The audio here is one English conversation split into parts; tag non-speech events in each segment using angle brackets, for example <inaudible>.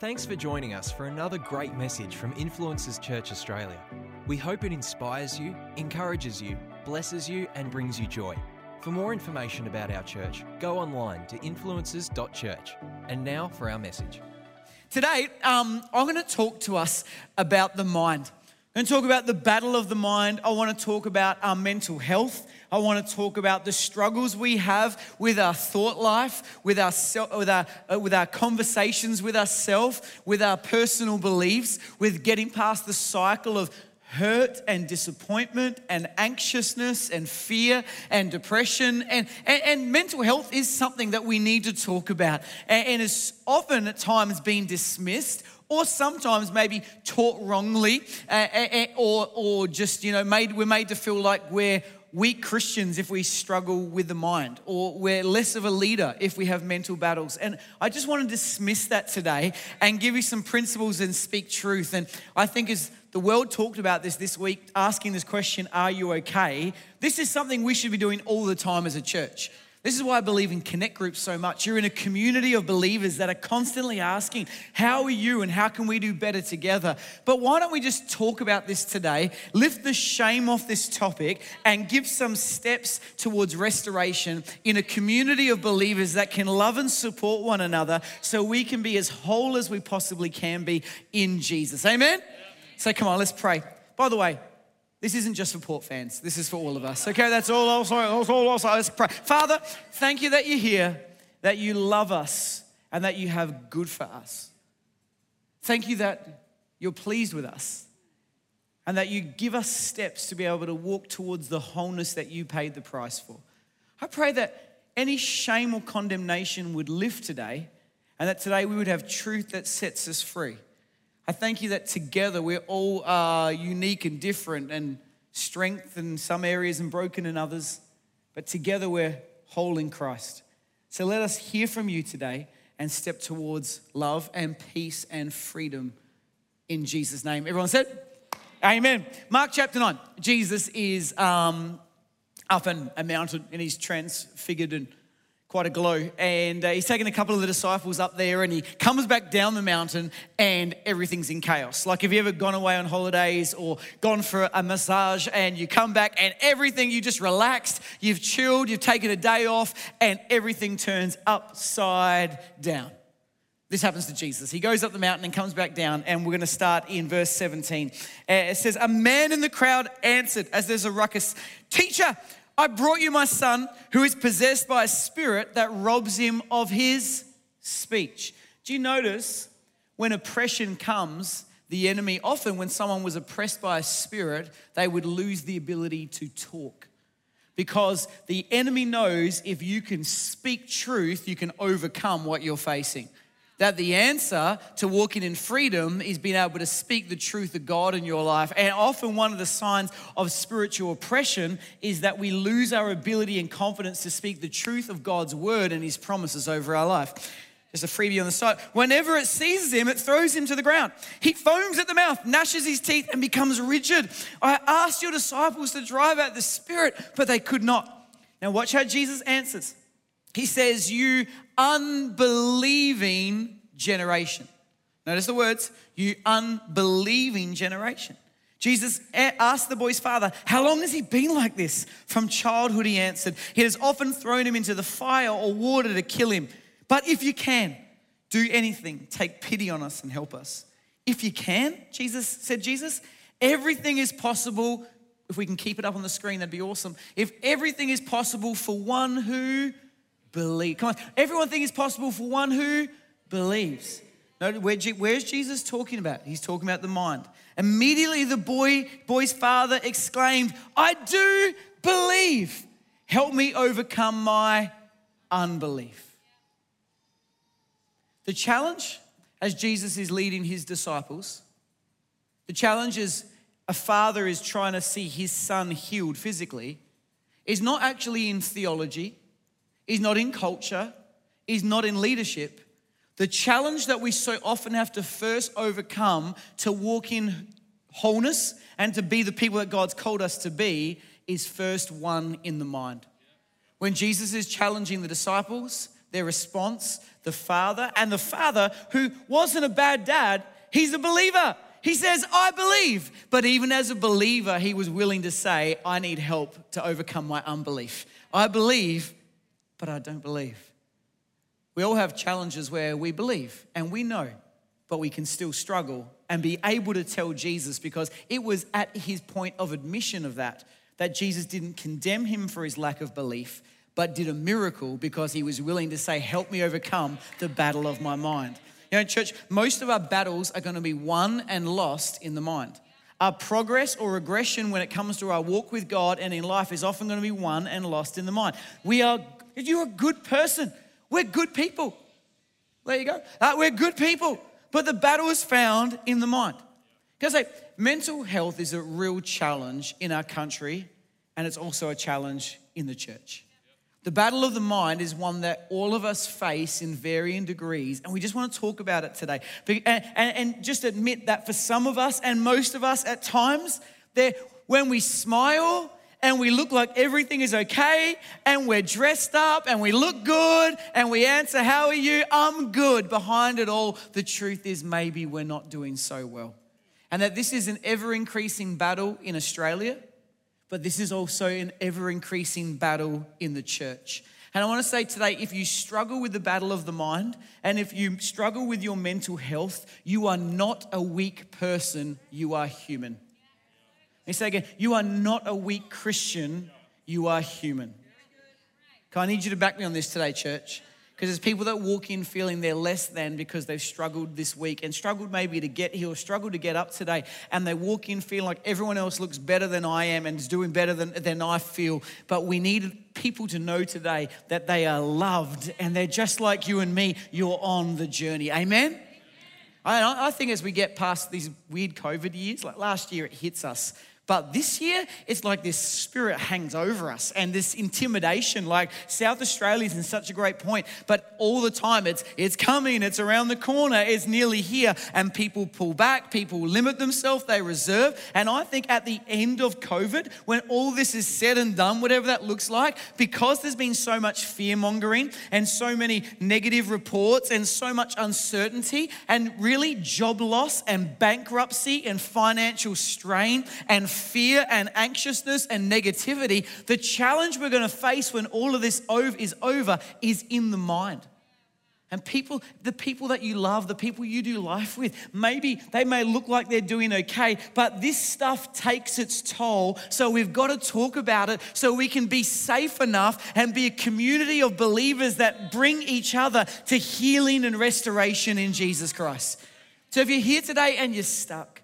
Thanks for joining us for another great message from Influencers Church Australia. We hope it inspires you, encourages you, blesses you, and brings you joy. For more information about our church, go online to influencers.church. And now for our message. Today, um, I'm going to talk to us about the mind. I'm going to talk about the battle of the mind. I want to talk about our mental health. I want to talk about the struggles we have with our thought life, with our, with our, uh, with our conversations with ourselves, with our personal beliefs, with getting past the cycle of hurt and disappointment and anxiousness and fear and depression. And, and, and, mental health is something that we need to talk about and, and is often at times being dismissed or sometimes maybe taught wrongly uh, uh, or, or just, you know, made, we're made to feel like we're weak Christians if we struggle with the mind, or we're less of a leader if we have mental battles. And I just want to dismiss that today and give you some principles and speak truth. And I think as the world talked about this this week, asking this question, Are you okay? This is something we should be doing all the time as a church. This is why I believe in connect groups so much. You're in a community of believers that are constantly asking, How are you and how can we do better together? But why don't we just talk about this today, lift the shame off this topic, and give some steps towards restoration in a community of believers that can love and support one another so we can be as whole as we possibly can be in Jesus. Amen? So come on, let's pray. By the way, this isn't just for Port fans. This is for all of us. Okay, that's all also. That's all. Let's pray. Father, thank you that you're here, that you love us, and that you have good for us. Thank you that you're pleased with us, and that you give us steps to be able to walk towards the wholeness that you paid the price for. I pray that any shame or condemnation would lift today, and that today we would have truth that sets us free. I thank you that together we're all uh, unique and different and strength in some areas and broken in others, but together we're whole in Christ. So let us hear from you today and step towards love and peace and freedom in Jesus' name. Everyone said, Amen. Mark chapter 9. Jesus is um, up in a mountain and he's transfigured and quite a glow. And uh, he's taken a couple of the disciples up there and he comes back down the mountain and everything's in chaos. Like, have you ever gone away on holidays or gone for a massage and you come back and everything, you just relaxed, you've chilled, you've taken a day off, and everything turns upside down? This happens to Jesus. He goes up the mountain and comes back down, and we're going to start in verse 17. Uh, it says, A man in the crowd answered as there's a ruckus, Teacher, I brought you my son who is possessed by a spirit that robs him of his speech. Do you notice when oppression comes, the enemy, often when someone was oppressed by a spirit, they would lose the ability to talk. Because the enemy knows if you can speak truth, you can overcome what you're facing that the answer to walking in freedom is being able to speak the truth of God in your life. And often, one of the signs of spiritual oppression is that we lose our ability and confidence to speak the truth of God's word and his promises over our life. There's a freebie on the side. Whenever it seizes him, it throws him to the ground. He foams at the mouth, gnashes his teeth, and becomes rigid. I asked your disciples to drive out the spirit, but they could not. Now, watch how Jesus answers. He says, You unbelieving generation. Notice the words, you unbelieving generation. Jesus asked the boy's father, How long has he been like this? From childhood, he answered, He has often thrown him into the fire or water to kill him. But if you can, do anything, take pity on us and help us. If you can, Jesus said, Jesus, everything is possible. If we can keep it up on the screen, that'd be awesome. If everything is possible for one who believe. Come on, everyone think it's possible for one who believes. No, where's Jesus talking about? He's talking about the mind. Immediately the boy, boy's father exclaimed, I do believe. Help me overcome my unbelief. The challenge as Jesus is leading his disciples, the challenge is a father is trying to see his son healed physically, is not actually in theology, is not in culture, is not in leadership. The challenge that we so often have to first overcome to walk in wholeness and to be the people that God's called us to be is first one in the mind. When Jesus is challenging the disciples, their response, the father, and the father who wasn't a bad dad, he's a believer. He says, I believe. But even as a believer, he was willing to say, I need help to overcome my unbelief. I believe, but I don't believe. We all have challenges where we believe and we know, but we can still struggle and be able to tell Jesus because it was at his point of admission of that that Jesus didn't condemn him for his lack of belief, but did a miracle because he was willing to say, Help me overcome the battle of my mind. You know, church, most of our battles are going to be won and lost in the mind. Our progress or regression when it comes to our walk with God and in life is often going to be won and lost in the mind. We are, you're a good person. We're good people. There you go. Uh, we're good people. But the battle is found in the mind. Because say, mental health is a real challenge in our country, and it's also a challenge in the church. The battle of the mind is one that all of us face in varying degrees, and we just want to talk about it today. And, and, and just admit that for some of us and most of us at times, that when we smile and we look like everything is okay, and we're dressed up and we look good, and we answer, How are you? I'm good. Behind it all, the truth is maybe we're not doing so well. And that this is an ever increasing battle in Australia but this is also an ever increasing battle in the church. And I want to say today if you struggle with the battle of the mind and if you struggle with your mental health, you are not a weak person, you are human. Me say again you are not a weak Christian, you are human. I need you to back me on this today, church. Because there's people that walk in feeling they're less than because they've struggled this week and struggled maybe to get here or struggled to get up today. And they walk in feeling like everyone else looks better than I am and is doing better than, than I feel. But we need people to know today that they are loved and they're just like you and me. You're on the journey. Amen? I, I think as we get past these weird COVID years, like last year, it hits us but this year, it's like this spirit hangs over us and this intimidation. Like South Australia is in such a great point, but all the time it's it's coming, it's around the corner, it's nearly here, and people pull back, people limit themselves, they reserve. And I think at the end of COVID, when all this is said and done, whatever that looks like, because there's been so much fear mongering and so many negative reports and so much uncertainty and really job loss and bankruptcy and financial strain and fear and anxiousness and negativity, the challenge we're going to face when all of this is over is in the mind. And people, the people that you love, the people you do life with, maybe they may look like they're doing okay, but this stuff takes its toll. So we've got to talk about it so we can be safe enough and be a community of believers that bring each other to healing and restoration in Jesus Christ. So if you're here today and you're stuck,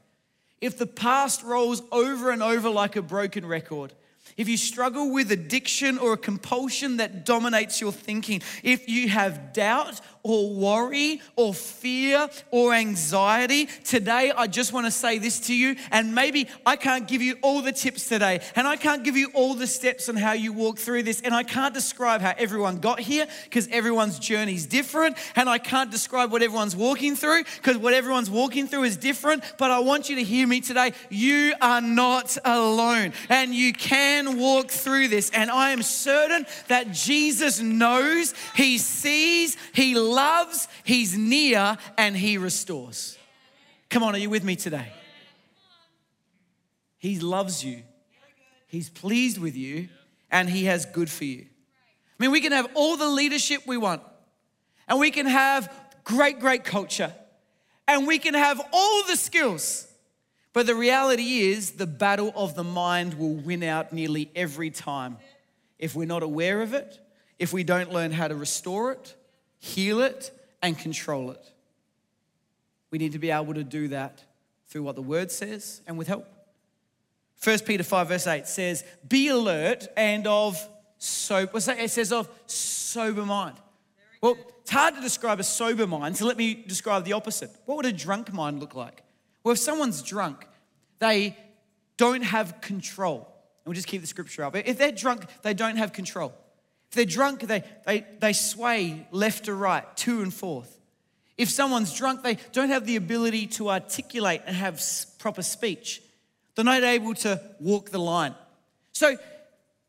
if the past rolls over and over like a broken record, if you struggle with addiction or a compulsion that dominates your thinking, if you have doubt or worry or fear or anxiety, today I just want to say this to you. And maybe I can't give you all the tips today, and I can't give you all the steps on how you walk through this, and I can't describe how everyone got here because everyone's journey is different, and I can't describe what everyone's walking through because what everyone's walking through is different. But I want you to hear me today. You are not alone, and you can walk through this. And I am certain that Jesus knows, He sees, He loves He's near, and He restores. Come on, are you with me today? He loves you, He's pleased with you, and He has good for you. I mean, we can have all the leadership we want, and we can have great, great culture, and we can have all the skills. But the reality is, the battle of the mind will win out nearly every time if we're not aware of it, if we don't learn how to restore it, heal it, and control it. We need to be able to do that through what the word says and with help. 1 Peter 5, verse 8 says, Be alert and of sober. It says of sober mind. Well, it's hard to describe a sober mind, so let me describe the opposite. What would a drunk mind look like? Well, if someone's drunk, they don't have control. And we'll just keep the scripture up. If they're drunk, they don't have control. They're drunk, they, they, they sway left to right, to and forth. If someone's drunk, they don't have the ability to articulate and have proper speech. They're not able to walk the line. So,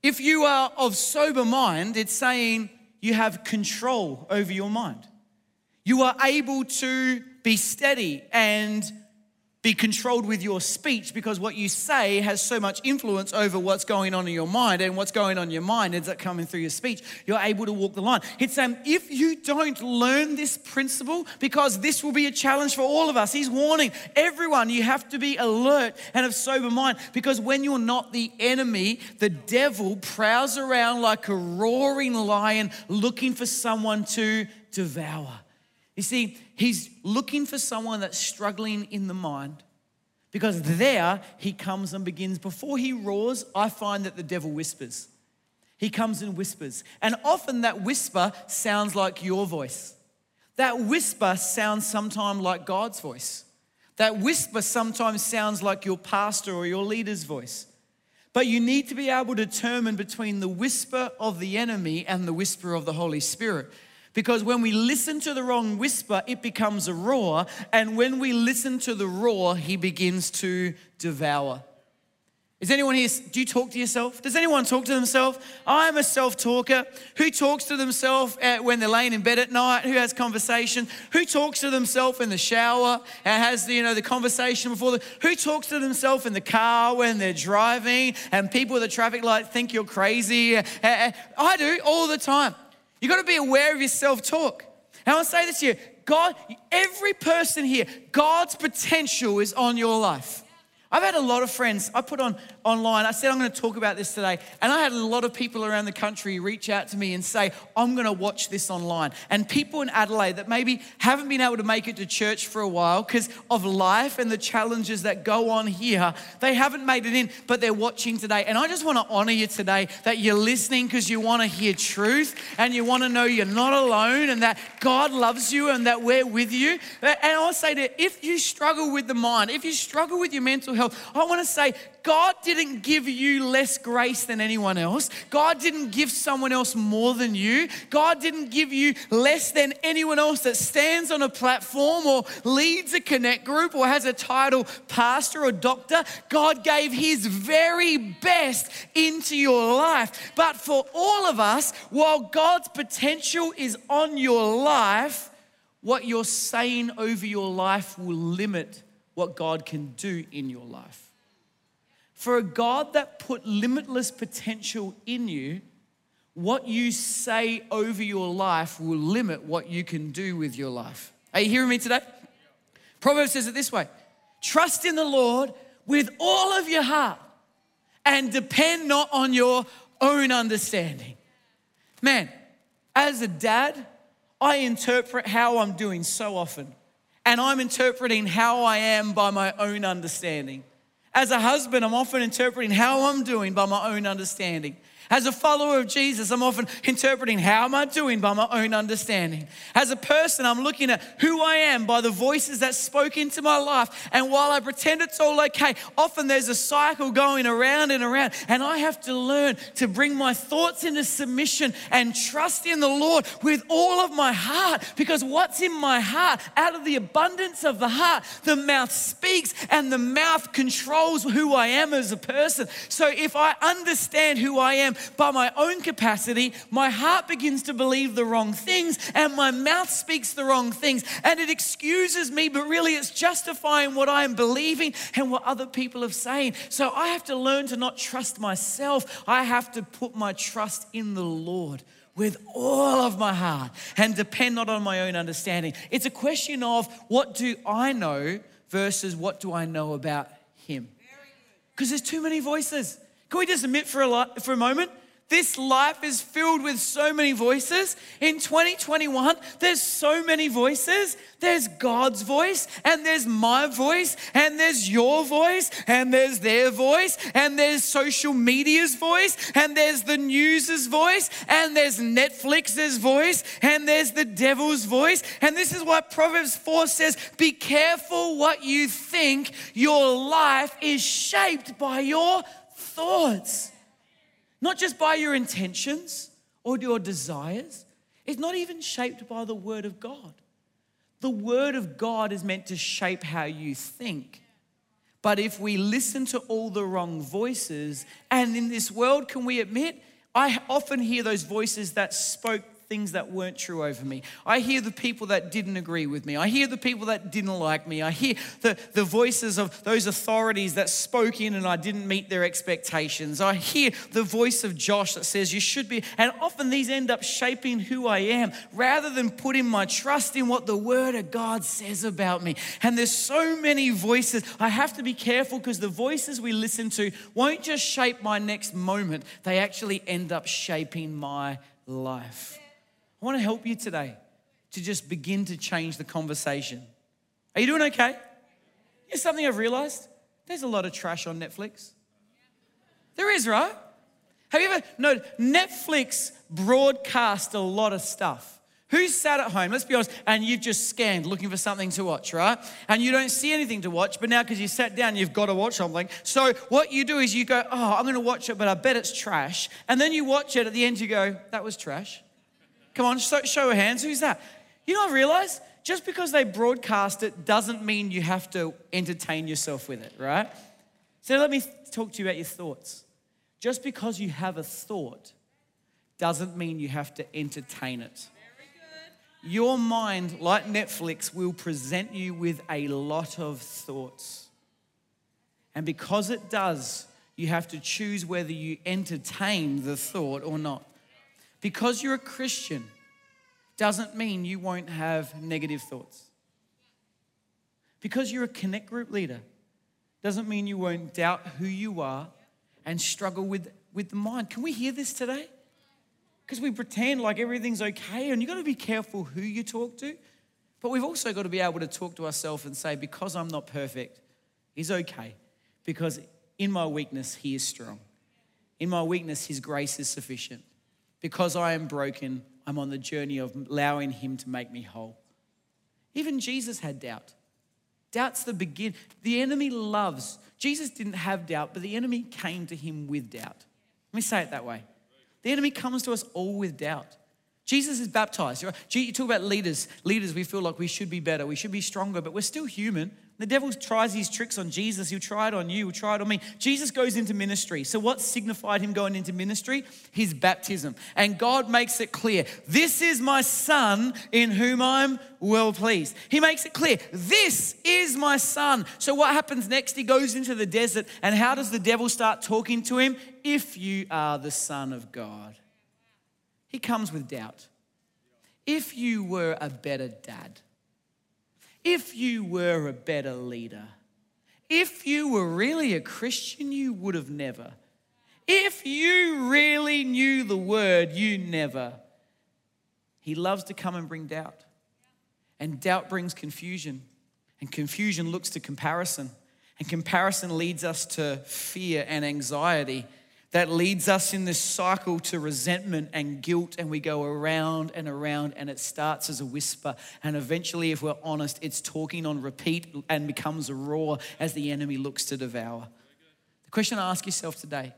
if you are of sober mind, it's saying you have control over your mind. You are able to be steady and be controlled with your speech because what you say has so much influence over what's going on in your mind, and what's going on in your mind ends up coming through your speech. You're able to walk the line. It's saying if you don't learn this principle, because this will be a challenge for all of us, he's warning everyone you have to be alert and of sober mind because when you're not the enemy, the devil prowls around like a roaring lion looking for someone to devour. You see, he's looking for someone that's struggling in the mind because there he comes and begins. Before he roars, I find that the devil whispers. He comes and whispers. And often that whisper sounds like your voice. That whisper sounds sometimes like God's voice. That whisper sometimes sounds like your pastor or your leader's voice. But you need to be able to determine between the whisper of the enemy and the whisper of the Holy Spirit. Because when we listen to the wrong whisper, it becomes a roar. And when we listen to the roar, he begins to devour. Is anyone here, do you talk to yourself? Does anyone talk to themselves? I'm a self talker. Who talks to themselves uh, when they're laying in bed at night? Who has conversation? Who talks to themselves in the shower and has you know, the conversation before the. Who talks to themselves in the car when they're driving and people at the traffic light think you're crazy? Uh, uh, I do all the time. You got to be aware of your self talk. And I want to say this to you God, every person here, God's potential is on your life. I've had a lot of friends. I put on online, I said I'm going to talk about this today. And I had a lot of people around the country reach out to me and say, I'm going to watch this online. And people in Adelaide that maybe haven't been able to make it to church for a while because of life and the challenges that go on here, they haven't made it in, but they're watching today. And I just want to honor you today that you're listening because you want to hear truth and you want to know you're not alone and that God loves you and that we're with you. And I want to say that if you struggle with the mind, if you struggle with your mental health, I want to say God didn't give you less grace than anyone else. God didn't give someone else more than you. God didn't give you less than anyone else that stands on a platform or leads a connect group or has a title pastor or doctor. God gave his very best into your life. But for all of us, while God's potential is on your life, what you're saying over your life will limit what God can do in your life. For a God that put limitless potential in you, what you say over your life will limit what you can do with your life. Are you hearing me today? Proverbs says it this way Trust in the Lord with all of your heart and depend not on your own understanding. Man, as a dad, I interpret how I'm doing so often, and I'm interpreting how I am by my own understanding. As a husband, I'm often interpreting how I'm doing by my own understanding. As a follower of Jesus, I'm often interpreting how am I doing by my own understanding. As a person, I'm looking at who I am by the voices that spoke into my life. And while I pretend it's all okay, often there's a cycle going around and around. And I have to learn to bring my thoughts into submission and trust in the Lord with all of my heart. Because what's in my heart, out of the abundance of the heart, the mouth speaks and the mouth controls who I am as a person. So if I understand who I am, by my own capacity, my heart begins to believe the wrong things and my mouth speaks the wrong things. And it excuses me, but really it's justifying what I am believing and what other people are saying. So I have to learn to not trust myself. I have to put my trust in the Lord with all of my heart and depend not on my own understanding. It's a question of what do I know versus what do I know about Him? Because there's too many voices. Can we just admit for a, for a moment? This life is filled with so many voices. In 2021, there's so many voices. There's God's voice, and there's my voice, and there's your voice, and there's their voice, and there's social media's voice, and there's the news's voice, and there's Netflix's voice, and there's the devil's voice. And this is what Proverbs 4 says Be careful what you think. Your life is shaped by your thoughts, not just by your intentions or your desires. It's not even shaped by the Word of God. The Word of God is meant to shape how you think. But if we listen to all the wrong voices, and in this world, can we admit, I often hear those voices that spoke things that weren't true over me. I hear the people that didn't agree with me. I hear the people that didn't like me. I hear the, the voices of those authorities that spoke in and I didn't meet their expectations. I hear the voice of Josh that says, You should be. And often these end up shaping who I am rather than putting my trust in what the Word of God says about me. And there's so many voices. I have to be careful because the voices we listen to won't just shape my next moment, they actually end up shaping my life. I want to help you today to just begin to change the conversation. Are you doing okay? Here's something I've realized there's a lot of trash on Netflix. There is, right? Have you ever no Netflix broadcast a lot of stuff? Who's sat at home, let's be honest, and you've just scanned looking for something to watch, right? And you don't see anything to watch, but now because you sat down, you've got to watch something. So what you do is you go, oh, I'm going to watch it, but I bet it's trash. And then you watch it, at the end you go, that was trash. Come on, show, of hands, who's that? You know, I realize just because they broadcast it doesn't mean you have to entertain yourself with it, right? So let me talk to you about your thoughts. Just because you have a thought doesn't mean you have to entertain it. Your mind, like Netflix, will present you with a lot of thoughts. And because it does, you have to choose whether you entertain the thought or not. Because you're a Christian doesn't mean you won't have negative thoughts. Because you're a connect group leader doesn't mean you won't doubt who you are and struggle with, with the mind. Can we hear this today? because we pretend like everything's okay, and you've got to be careful who you talk to. But we've also got to be able to talk to ourselves and say, because I'm not perfect, He's okay. Because in my weakness, He is strong. In my weakness, His grace is sufficient. Because I am broken, I'm on the journey of allowing Him to make me whole. Even Jesus had doubt. Doubt's the begin. The enemy loves. Jesus didn't have doubt, but the enemy came to him with doubt. Let me say it that way. The enemy comes to us all with doubt. Jesus is baptized. You talk about leaders. Leaders, we feel like we should be better, we should be stronger, but we're still human. The devil tries his tricks on Jesus. He'll try it on you. He'll try it on me. Jesus goes into ministry. So, what signified him going into ministry? His baptism. And God makes it clear this is my son in whom I'm well pleased. He makes it clear this is my son. So, what happens next? He goes into the desert. And how does the devil start talking to him? If you are the son of God. He comes with doubt. If you were a better dad if you were a better leader, if you were really a Christian, you would have never. If you really knew the word, you never. He loves to come and bring doubt. And doubt brings confusion. And confusion looks to comparison. And comparison leads us to fear and anxiety that leads us in this cycle to resentment and guilt, and we go around and around, and it starts as a whisper. And eventually, if we're honest, it's talking on repeat and becomes a roar as the enemy looks to devour. The question to ask yourself today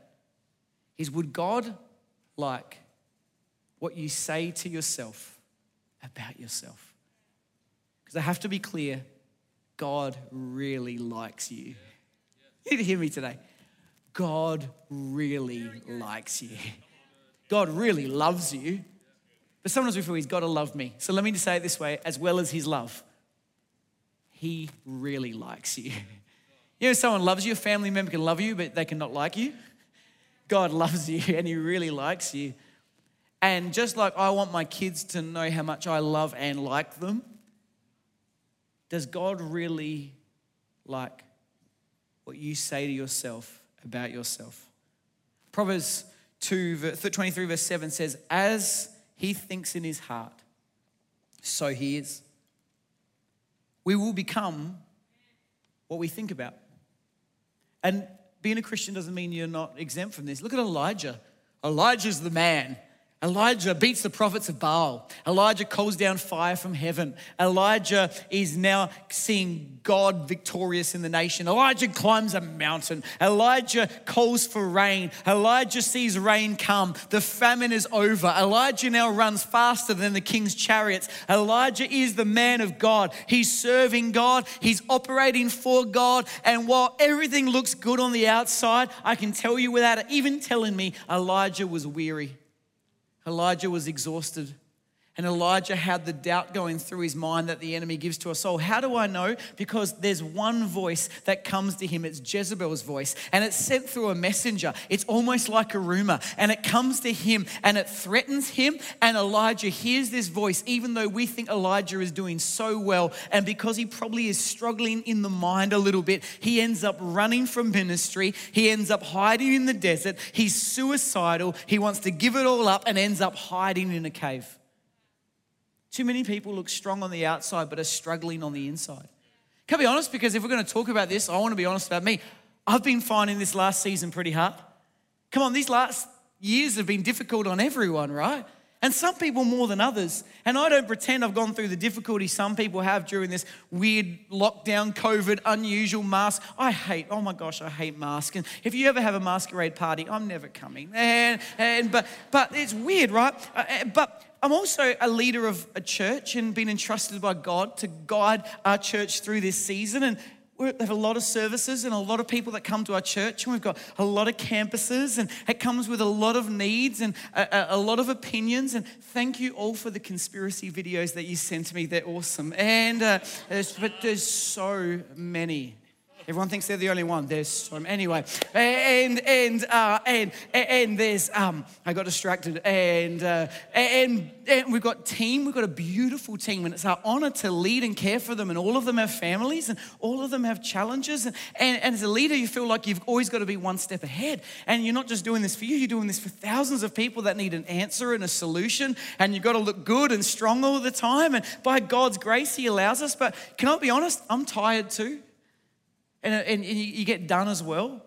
is Would God like what you say to yourself about yourself? Because I have to be clear God really likes you. <laughs> You need to hear me today. God really likes you. God really loves you. But sometimes we feel He's got to love me. So let me just say it this way as well as His love, He really likes you. You know, someone loves you, a family member can love you, but they cannot like you. God loves you <laughs> and He really likes you. And just like I want my kids to know how much I love and like them, does God really like what you say to yourself about yourself. Proverbs 2, 23, verse 7 says, As he thinks in his heart, so he is. We will become what we think about. And being a Christian doesn't mean you're not exempt from this. Look at Elijah. Elijah's the man. Elijah beats the prophets of Baal. Elijah calls down fire from heaven. Elijah is now seeing God victorious in the nation. Elijah climbs a mountain. Elijah calls for rain. Elijah sees rain come. The famine is over. Elijah now runs faster than the king's chariots. Elijah is the man of God. He's serving God, he's operating for God. And while everything looks good on the outside, I can tell you without even telling me, Elijah was weary. Elijah was exhausted. And Elijah had the doubt going through his mind that the enemy gives to a soul. How do I know? Because there's one voice that comes to him. It's Jezebel's voice. And it's sent through a messenger. It's almost like a rumor. And it comes to him and it threatens him. And Elijah hears this voice, even though we think Elijah is doing so well. And because he probably is struggling in the mind a little bit, he ends up running from ministry. He ends up hiding in the desert. He's suicidal. He wants to give it all up and ends up hiding in a cave. Too many people look strong on the outside but are struggling on the inside. Can I be honest? Because if we're going to talk about this, I want to be honest about me. I've been finding this last season pretty hard. Come on, these last years have been difficult on everyone, right? And some people more than others. And I don't pretend I've gone through the difficulty some people have during this weird lockdown, COVID, unusual mask. I hate, oh my gosh, I hate masks. And if you ever have a masquerade party, I'm never coming. And, and but but it's weird, right? Uh, uh, but I'm also a leader of a church and been entrusted by God to guide our church through this season. And we have a lot of services and a lot of people that come to our church, and we've got a lot of campuses, and it comes with a lot of needs and a, a, lot of opinions. And thank you all for the conspiracy videos that you sent to me; they're awesome. And uh, there's, but there's so many Everyone thinks they're the only one. There's so anyway, and and uh, and and there's um, I got distracted, and uh, and and we've got team. We've got a beautiful team, and it's our honor to lead and care for them. And all of them have families, and all of them have challenges. And, and, and as a leader, you feel like you've always got to be one step ahead. And you're not just doing this for you; you're doing this for thousands of people that need an answer and a solution. And you've got to look good and strong all the time. And by God's grace, He allows us. But can I be honest? I'm tired too. And, and, and you get done as well.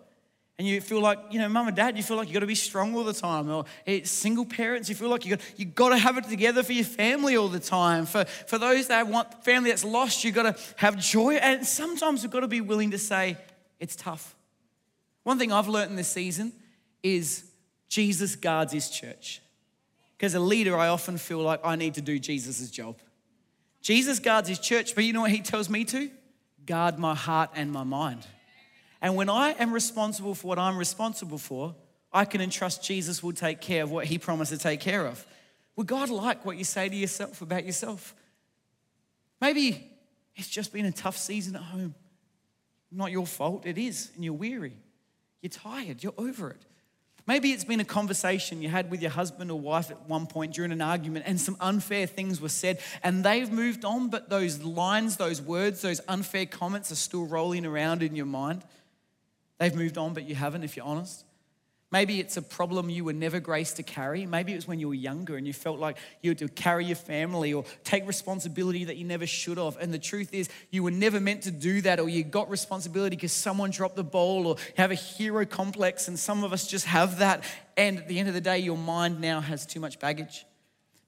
And you feel like, you know, mum and dad, you feel like you've got to be strong all the time. Or single parents, you feel like you've got, you've got to have it together for your family all the time. For, for those that want family that's lost, you've got to have joy. And sometimes we've got to be willing to say, it's tough. One thing I've learned in this season is Jesus guards his church. Because a leader, I often feel like I need to do Jesus' job. Jesus guards his church, but you know what he tells me to? Guard my heart and my mind. And when I am responsible for what I'm responsible for, I can entrust Jesus will take care of what he promised to take care of. Would God like what you say to yourself about yourself? Maybe it's just been a tough season at home. Not your fault, it is, and you're weary. You're tired, you're over it. Maybe it's been a conversation you had with your husband or wife at one point during an argument and some unfair things were said and they've moved on, but those lines, those words, those unfair comments are still rolling around in your mind. They've moved on, but you haven't, if you're honest. Maybe it's a problem you were never graced to carry. Maybe it was when you were younger and you felt like you had to carry your family or take responsibility that you never should have. And the truth is, you were never meant to do that, or you got responsibility because someone dropped the ball, or have a hero complex. And some of us just have that. And at the end of the day, your mind now has too much baggage.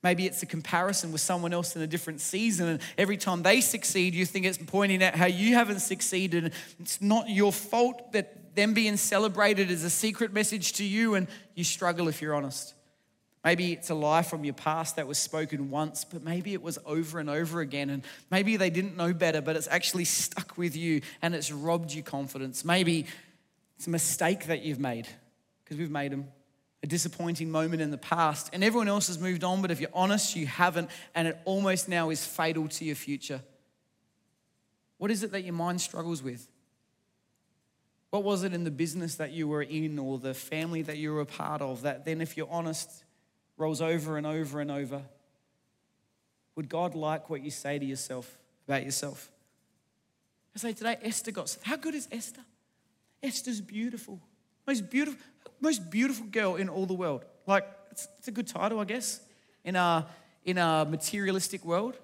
Maybe it's a comparison with someone else in a different season, and every time they succeed, you think it's pointing out how you haven't succeeded. It's not your fault that them being celebrated is a secret message to you, and you struggle if you're honest. Maybe it's a lie from your past that was spoken once, but maybe it was over and over again. And maybe they didn't know better, but it's actually stuck with you and it's robbed you confidence. Maybe it's a mistake that you've made, because we've made them. A disappointing moment in the past, and everyone else has moved on, but if you're honest, you haven't, and it almost now is fatal to your future. What is it that your mind struggles with? What was it in the business that you were in or the family that you were a part of that then, if you're honest, rolls over and over and over? Would God like what you say to yourself about yourself? I say today, Esther got. How good is Esther? Esther's beautiful. Most beautiful, most beautiful girl in all the world. Like, it's, it's a good title, I guess, in our, in our materialistic world.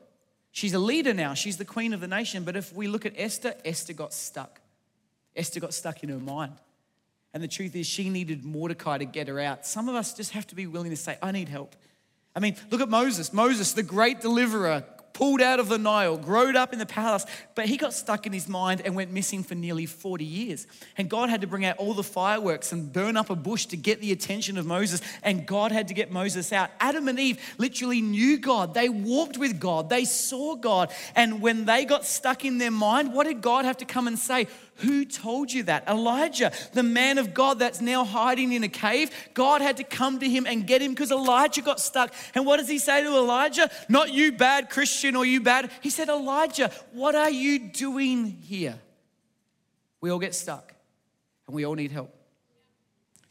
She's a leader now. She's the queen of the nation. But if we look at Esther, Esther got stuck. Esther got stuck in her mind. And the truth is, she needed Mordecai to get her out. Some of us just have to be willing to say, I need help. I mean, look at Moses. Moses, the great deliverer, pulled out of the Nile, growed up in the palace, but he got stuck in his mind and went missing for nearly 40 years. And God had to bring out all the fireworks and burn up a bush to get the attention of Moses. And God had to get Moses out. Adam and Eve literally knew God. They walked with God. They saw God. And when they got stuck in their mind, what did God have to come and say? Who told you that? Elijah, the man of God that's now hiding in a cave. God had to come to him and get him because Elijah got stuck. And what does he say to Elijah? Not you bad Christian or you bad. He said, Elijah, what are you doing here? We all get stuck and we all need help.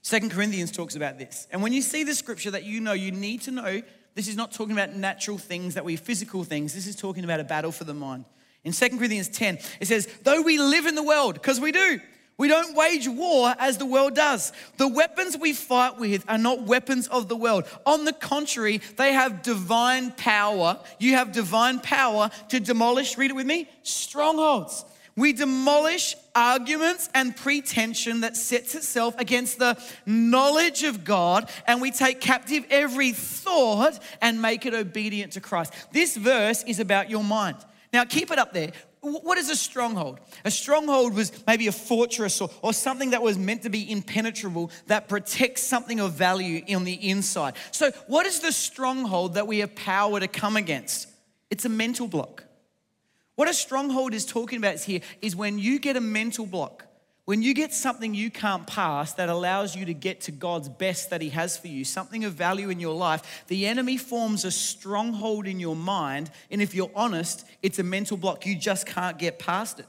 Second Corinthians talks about this. And when you see the scripture that you know, you need to know this is not talking about natural things that we physical things. This is talking about a battle for the mind. In 2 Corinthians 10, it says, Though we live in the world, because we do, we don't wage war as the world does. The weapons we fight with are not weapons of the world. On the contrary, they have divine power. You have divine power to demolish, read it with me, strongholds. We demolish arguments and pretension that sets itself against the knowledge of God, and we take captive every thought and make it obedient to Christ. This verse is about your mind. Now, keep it up there. What is a stronghold? A stronghold was maybe a fortress or, or something that was meant to be impenetrable that protects something of value on the inside. So, what is the stronghold that we have power to come against? It's a mental block. What a stronghold is talking about here is when you get a mental block when you get something you can't pass that allows you to get to God's best that He has for you, something of value in your life, the enemy forms a stronghold in your mind. And if you're honest, it's a mental block. You just can't get past it.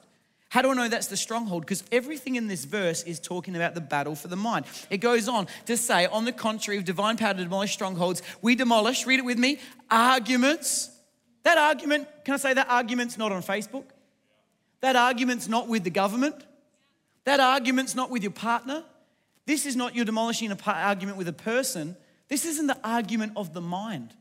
How do I know that's the stronghold? Because everything in this verse is talking about the battle for the mind. It goes on to say, on the contrary of divine power to demolish strongholds, we demolish, read it with me, arguments. That argument, can I say that argument's not on Facebook? That argument's not with the government. That argument's not with your partner. This is not you're demolishing an argument with a person. This isn't the argument of the mind.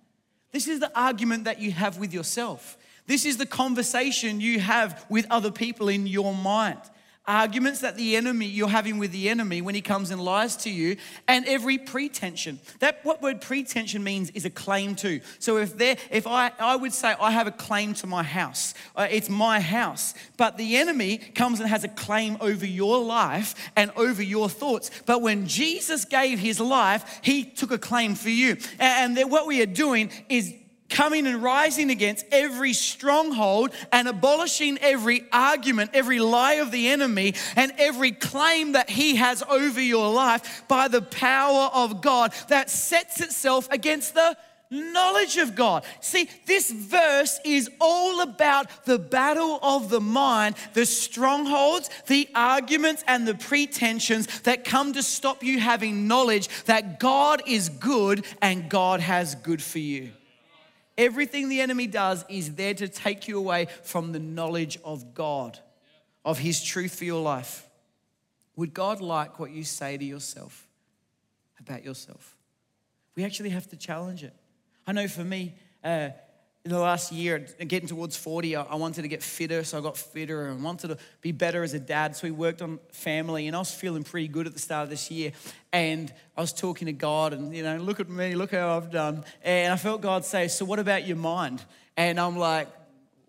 This is the argument that you have with yourself. This is the conversation you have with other people in your mind arguments that the enemy you're having with the enemy when he comes and lies to you and every pretension. That what word pretension means is a claim to. So if there if i i would say i have a claim to my house. Uh, it's my house. But the enemy comes and has a claim over your life and over your thoughts. But when jesus gave his life he took a claim for you. And, and what we are doing is coming and rising against every stronghold and abolishing every argument, every lie of the enemy, and every claim that he has over your life by the power of God that sets itself against the knowledge of God. See, this verse is all about the battle of the mind, the strongholds, the arguments, and the pretensions that come to stop you having knowledge that God is good and God has good for you. Everything the enemy does is there to take you away from the knowledge of God, of His truth for your life. Would God like what you say to yourself about yourself? We actually have to challenge it. I know for me, uh, the last year, getting towards 40, I wanted to get fitter, so I got fitter and wanted to be better as a dad. So we worked on family, and I was feeling pretty good at the start of this year. And I was talking to God, and you know, look at me, look how I've done. And I felt God say, So what about your mind? And I'm like,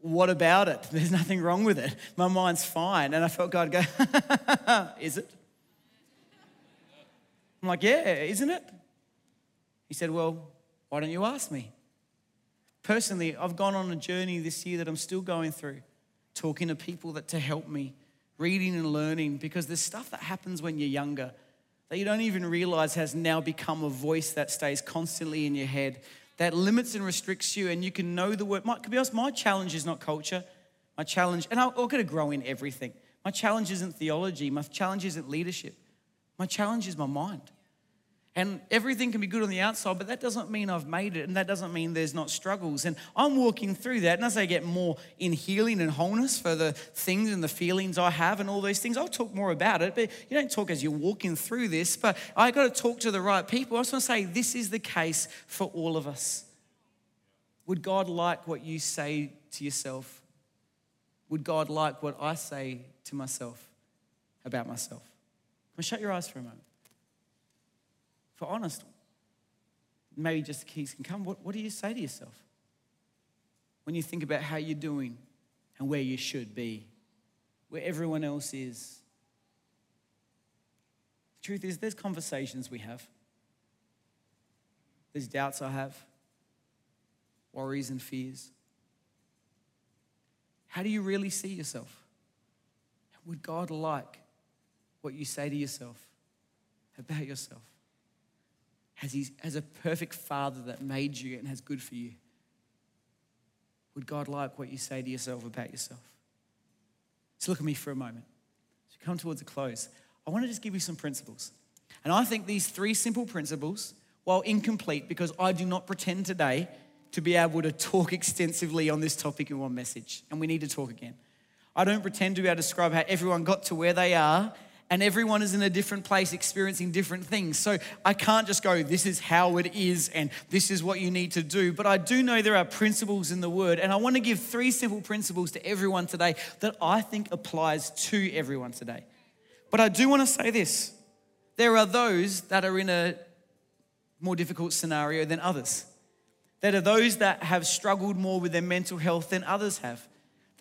What about it? <laughs> There's nothing wrong with it. My mind's fine. And I felt God go, <laughs> Is it? I'm like, Yeah, isn't it? He said, Well, why don't you ask me? Personally, I've gone on a journey this year that I'm still going through, talking to people that to help me, reading and learning, because there's stuff that happens when you're younger that you don't even realize has now become a voice that stays constantly in your head, that limits and restricts you, and you can know the word. My, to be honest, my challenge is not culture. My challenge, and I've got to grow in everything. My challenge isn't theology. My challenge isn't leadership. My challenge is my mind. And everything can be good on the outside, but that doesn't mean I've made it, and that doesn't mean there's not struggles. And I'm walking through that, and as I get more in healing and wholeness for the things and the feelings I have and all those things, I'll talk more about it. But you don't talk as you're walking through this, but I got to talk to the right people. I just want to say this is the case for all of us. Would God like what you say to yourself? Would God like what I say to myself about myself? Well, shut your eyes for a moment for honest, maybe just the keys can come. What, what do you say to yourself? when you think about how you're doing and where you should be, where everyone else is. The truth is, there's conversations we have, there's doubts I have, worries and fears. How do you really see yourself? Would God like what you say to yourself about yourself? As, he's, as a perfect father that made you and has good for you, would God like what you say to yourself about yourself? So look at me for a moment. As we come towards a close, I want to just give you some principles. And I think these three simple principles, while incomplete, because I do not pretend today to be able to talk extensively on this topic in one message, and we need to talk again. I don't pretend to be able to describe how everyone got to where they are, and everyone is in a different place experiencing different things. So I can't just go, this is how it is, and this is what you need to do. But I do know there are principles in the word, and I want to give three simple principles to everyone today that I think applies to everyone today. But I do want to say this there are those that are in a more difficult scenario than others. There are those that have struggled more with their mental health than others have.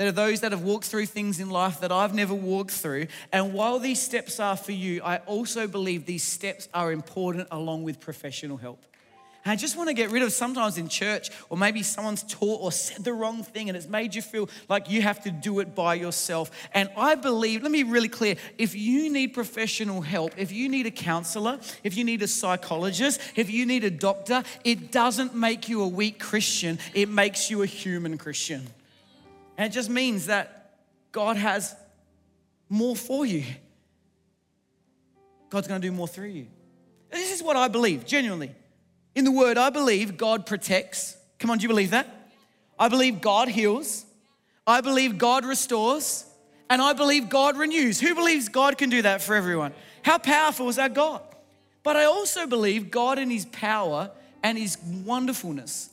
There are those that have walked through things in life that I've never walked through. And while these steps are for you, I also believe these steps are important along with professional help. And I just want to get rid of sometimes in church, or maybe someone's taught or said the wrong thing and it's made you feel like you have to do it by yourself. And I believe, let me be really clear if you need professional help, if you need a counselor, if you need a psychologist, if you need a doctor, it doesn't make you a weak Christian, it makes you a human Christian. And it just means that God has more for you. God's going to do more through you. This is what I believe, genuinely. In the word, I believe God protects. Come on, do you believe that? I believe God heals. I believe God restores. And I believe God renews. Who believes God can do that for everyone? How powerful is our God? But I also believe God, in His power and His wonderfulness,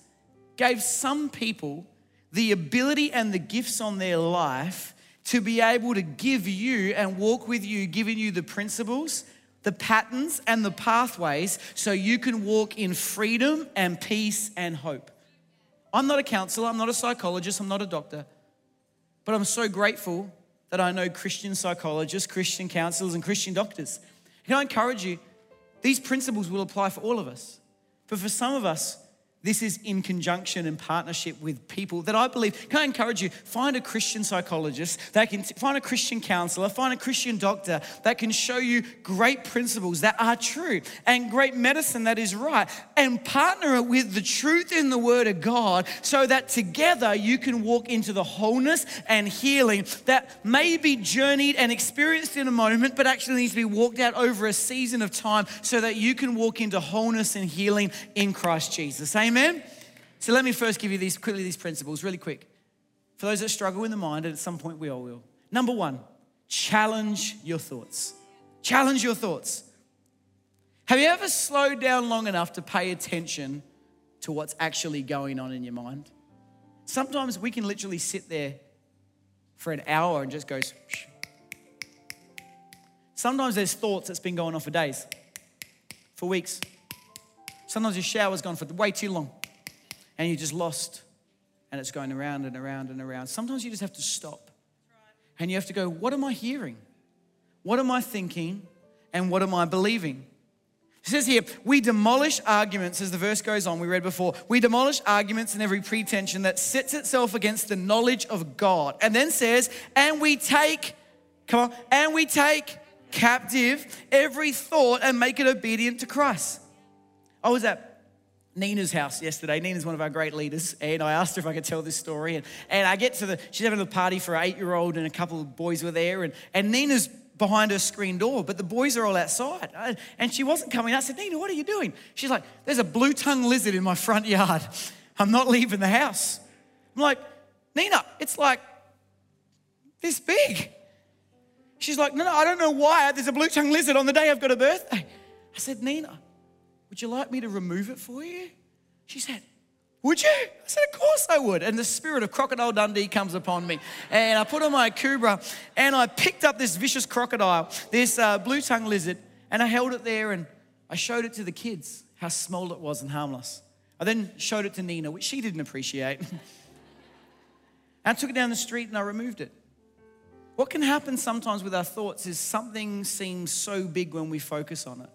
gave some people the ability and the gifts on their life to be able to give you and walk with you, giving you the principles, the patterns, and the pathways so you can walk in freedom and peace and hope. I'm not a counselor, I'm not a psychologist, I'm not a doctor, but I'm so grateful that I know Christian psychologists, Christian counselors, and Christian doctors. Can I encourage you? These principles will apply for all of us. But for some of us, this is in conjunction and partnership with people that I believe. Can I encourage you? Find a Christian psychologist that can find a Christian counselor, find a Christian doctor that can show you great principles that are true and great medicine that is right, and partner it with the truth in the Word of God so that together you can walk into the wholeness and healing that may be journeyed and experienced in a moment, but actually needs to be walked out over a season of time so that you can walk into wholeness and healing in Christ Jesus. Amen. Amen? So let me first give you these quickly these principles, really quick. For those that struggle in the mind, and at some point we all will. Number one, challenge your thoughts. Challenge your thoughts. Have you ever slowed down long enough to pay attention to what's actually going on in your mind? Sometimes we can literally sit there for an hour and just go. Sometimes there's thoughts that's been going on for days, for weeks, Sometimes your shower's gone for way too long and you're just lost and it's going around and around and around. Sometimes you just have to stop and you have to go, What am I hearing? What am I thinking? And what am I believing? It says here, we demolish arguments, as the verse goes on, we read before. We demolish arguments and every pretension that sets itself against the knowledge of God. And then says, and we take, come on, and we take captive every thought and make it obedient to Christ. I was at Nina's house yesterday. Nina's one of our great leaders, and I asked her if I could tell this story. And, and I get to the, she's having a party for an eight year old, and a couple of boys were there, and, and Nina's behind her screen door, but the boys are all outside. And she wasn't coming. I said, Nina, what are you doing? She's like, There's a blue tongue lizard in my front yard. <laughs> I'm not leaving the house. I'm like, Nina, it's like this big. She's like, No, no, I don't know why there's a blue tongue lizard on the day I've got a birthday. I said, Nina, would you like me to remove it for you? She said, Would you? I said, Of course I would. And the spirit of Crocodile Dundee comes upon me. And I put on my Akubra and I picked up this vicious crocodile, this uh, blue tongue lizard, and I held it there and I showed it to the kids how small it was and harmless. I then showed it to Nina, which she didn't appreciate. <laughs> I took it down the street and I removed it. What can happen sometimes with our thoughts is something seems so big when we focus on it,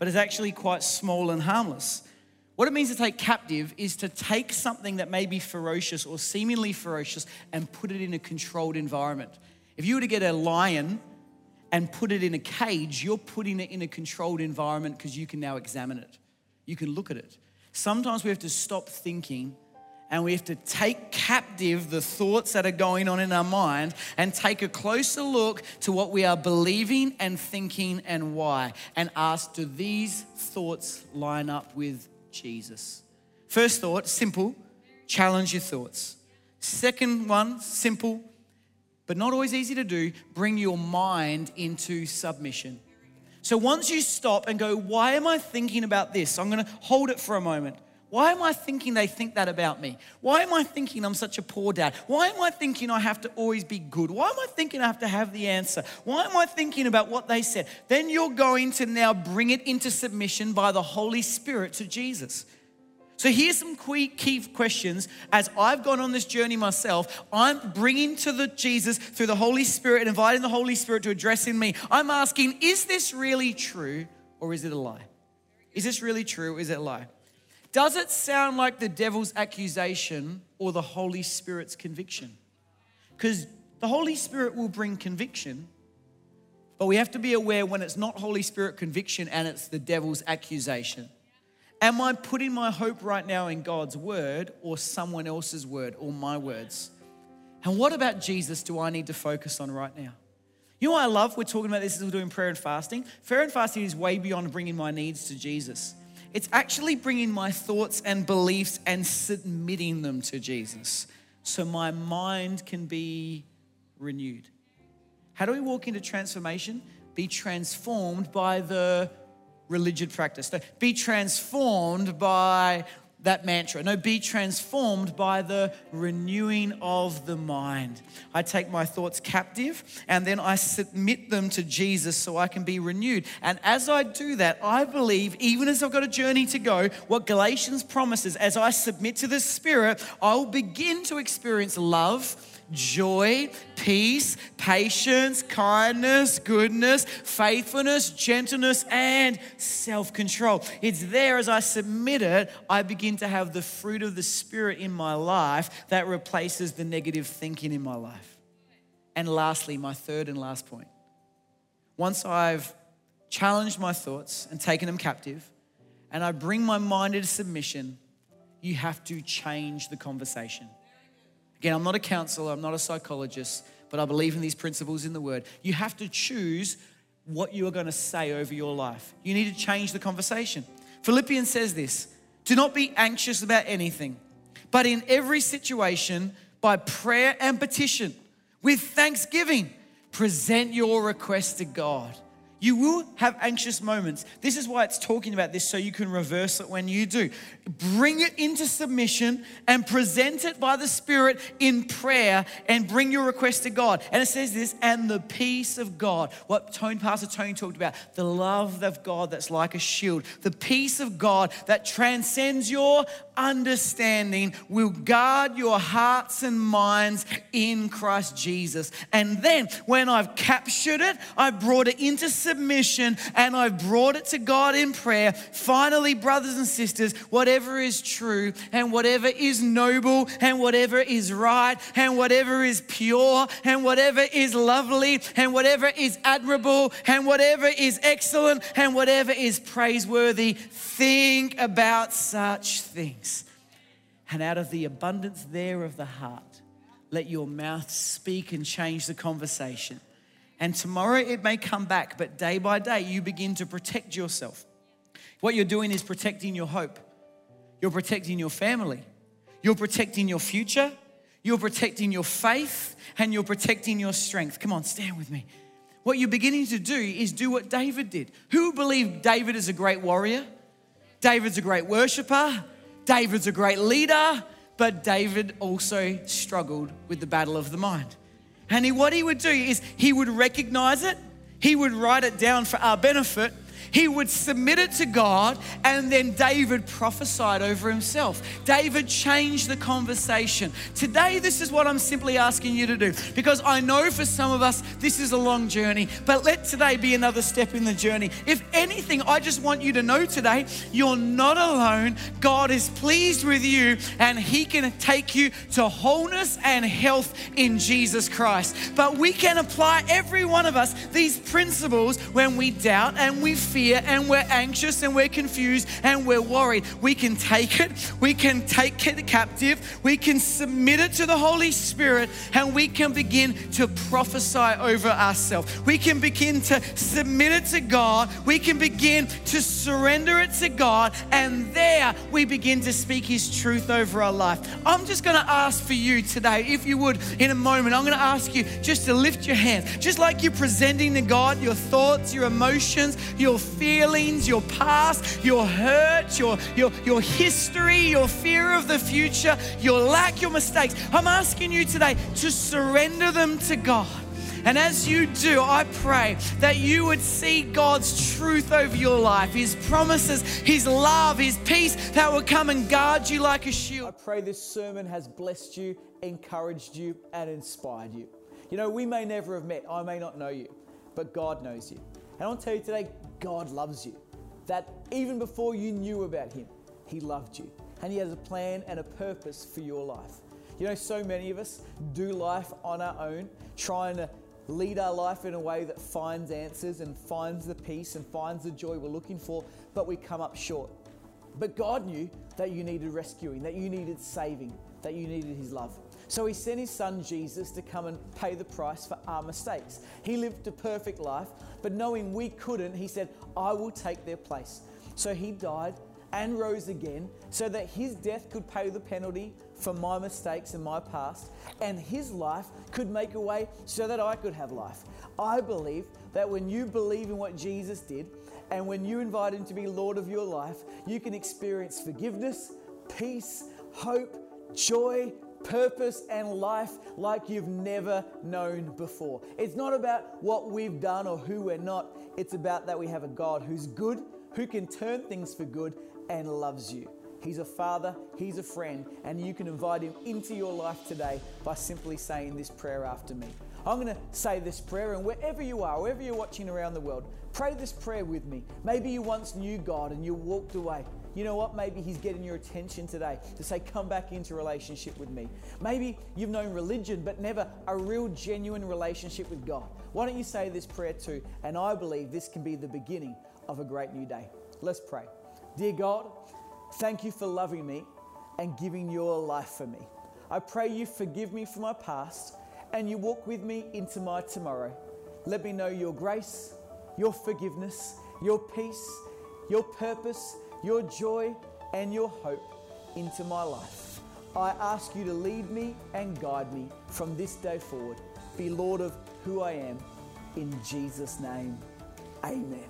but it's actually quite small and harmless. What it means to take captive is to take something that may be ferocious or seemingly ferocious and put it in a controlled environment. If you were to get a lion and put it in a cage, you're putting it in a controlled environment because you can now examine it. You can look at it. Sometimes we have to stop thinking and we have to take captive the thoughts that are going on in our mind and take a closer look to what we are believing and thinking and why and ask do these thoughts line up with Jesus. First thought, simple, challenge your thoughts. Second one, simple, but not always easy to do, bring your mind into submission. So once you stop and go, why am I thinking about this? I'm gonna hold it for a moment. Why am I thinking they think that about me? Why am I thinking I'm such a poor dad? Why am I thinking I have to always be good? Why am I thinking I have to have the answer? Why am I thinking about what they said? Then you're going to now bring it into submission by the Holy Spirit to Jesus. So here's some key questions as I've gone on this journey myself. I'm bringing to the Jesus through the Holy Spirit and inviting the Holy Spirit to address in me. I'm asking, is this really true or is it a lie? Is this really true? Or is it a lie? Does it sound like the devil's accusation or the Holy Spirit's conviction? Because the Holy Spirit will bring conviction, but we have to be aware when it's not Holy Spirit conviction and it's the devil's accusation. Am I putting my hope right now in God's word or someone else's word or my words? And what about Jesus do I need to focus on right now? You know what I love? We're talking about this as we're doing prayer and fasting. Prayer and fasting is way beyond bringing my needs to Jesus. It's actually bringing my thoughts and beliefs and submitting them to Jesus so my mind can be renewed. How do we walk into transformation? Be transformed by the religious practice. be transformed by that mantra. No, be transformed by the renewing of the mind. I take my thoughts captive and then I submit them to Jesus so I can be renewed. And as I do that, I believe, even as I've got a journey to go, what Galatians promises, as I submit to the Spirit, I will begin to experience love joy, peace, patience, kindness, goodness, faithfulness, gentleness, and self control. It's there as I submit it, I begin to have the fruit of the Spirit in my life that replaces the negative thinking in my life. And lastly, my third and last point. Once I've challenged my thoughts and taken them captive, and I bring my mind into submission, you have to change the conversation. Again, I'm not a counselor, I'm not a psychologist, but I believe in these principles in the Word. You have to choose what you are going to say over your life. You need to change the conversation. Philippians says this Do not be anxious about anything, but in every situation, by prayer and petition, with thanksgiving, present your request to God. You will have anxious moments. This is why it's talking about this so you can reverse it when you do. Bring it into submission and present it by the Spirit in prayer and bring your request to God. And it says this, and the peace of God. What Tony, Pastor Tony talked about, the love of God that's like a shield. The peace of God that transcends your understanding will guard your hearts and minds in Christ Jesus. And then when I've captured it, I brought it into submission submission and I've brought it to God in prayer. Finally, brothers and sisters, whatever is true and whatever is noble and whatever is right and whatever is pure and whatever is lovely and whatever is admirable and whatever is excellent and whatever is praiseworthy, think about such things. And out of the abundance there of the heart, let your mouth speak and change the conversation. And tomorrow it may come back, but day by day you begin to protect yourself. What you're doing is protecting your hope. You're protecting your family. You're protecting your future. You're protecting your faith and you're protecting your strength. Come on, stand with me. What you're beginning to do is do what David did. Who believed David is a great warrior? David's a great worshiper. David's a great leader. But David also struggled with the battle of the mind. And he, what he would do is he would recognize it, he would write it down for our benefit, He would submit it to God, and then David prophesied over himself. David changed the conversation. Today, this is what I'm simply asking you to do because I know for some of us this is a long journey, but let today be another step in the journey. If anything, I just want you to know today you're not alone. God is pleased with you, and He can take you to wholeness and health in Jesus Christ. But we can apply every one of us these principles when we doubt and we fear and we're anxious and we're confused and we're worried. We can take it, we can take it captive, we can submit it to the Holy Spirit, and we can begin to prophesy over ourselves. We can begin to submit it to God, we can begin to surrender it to God, and there we begin to speak His truth over our life. I'm just going to ask for you today, if you would, in a moment, I'm going to ask you just to lift your hands, just like you're presenting to God your thoughts, your emotions, your feelings, your past, your hurt, your, your, your history, your fear of the future, your lack, your mistakes. I'm asking you today to surrender them to God. And as you do, I pray that you would see God's truth over your life, His promises, His love, His peace that will come and guard you like a shield. I pray this sermon has blessed you, encouraged you, and inspired you. You know, we may never have met, I may not know you, but God knows you. And I'll tell you today, God loves you. That even before you knew about Him, He loved you. And He has a plan and a purpose for your life. You know, so many of us do life on our own, trying to lead our life in a way that finds answers and finds the peace and finds the joy we're looking for, but we come up short. But God knew that you needed rescuing, that you needed saving, that you needed His love. So He sent His Son Jesus to come and pay the price for our mistakes. He lived a perfect life, but knowing we couldn't, He said, I will take their place. So He died and rose again so that His death could pay the penalty for my mistakes and my past, and His life could make a way so that I could have life. I believe that when you believe in what Jesus did, and when you invite Him to be Lord of your life, you can experience forgiveness, peace, hope, joy, purpose, and life like you've never known before. It's not about what we've done or who we're not, it's about that we have a God who's good, who can turn things for good, and loves you. He's a father, He's a friend, and you can invite Him into your life today by simply saying this prayer after me. I'm going to say this prayer, and wherever you are, wherever you're watching around the world, pray this prayer with me. Maybe you once knew God and you walked away. You know what? Maybe He's getting your attention today to say, Come back into relationship with me. Maybe you've known religion, but never a real, genuine relationship with God. Why don't you say this prayer too? And I believe this can be the beginning of a great new day. Let's pray. Dear God, Thank you for loving me and giving your life for me. I pray you forgive me for my past and you walk with me into my tomorrow. Let me know your grace, your forgiveness, your peace, your purpose, your joy, and your hope into my life. I ask you to lead me and guide me from this day forward. Be Lord of who I am. In Jesus' name, amen.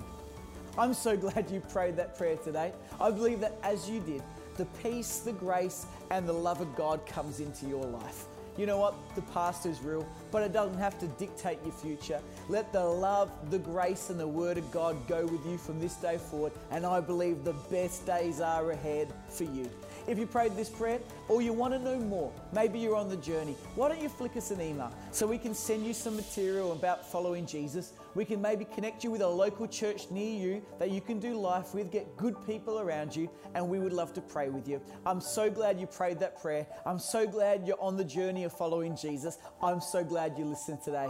I'm so glad you prayed that prayer today. I believe that as you did, the peace, the grace, and the love of God comes into your life. You know what? The past is real, but it doesn't have to dictate your future. Let the love, the grace, and the word of God go with you from this day forward, and I believe the best days are ahead for you. If you prayed this prayer or you want to know more, maybe you're on the journey, why don't you flick us an email so we can send you some material about following Jesus? We can maybe connect you with a local church near you that you can do life with, get good people around you, and we would love to pray with you. I'm so glad you prayed that prayer. I'm so glad you're on the journey of following Jesus. I'm so glad you listened today.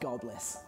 God bless.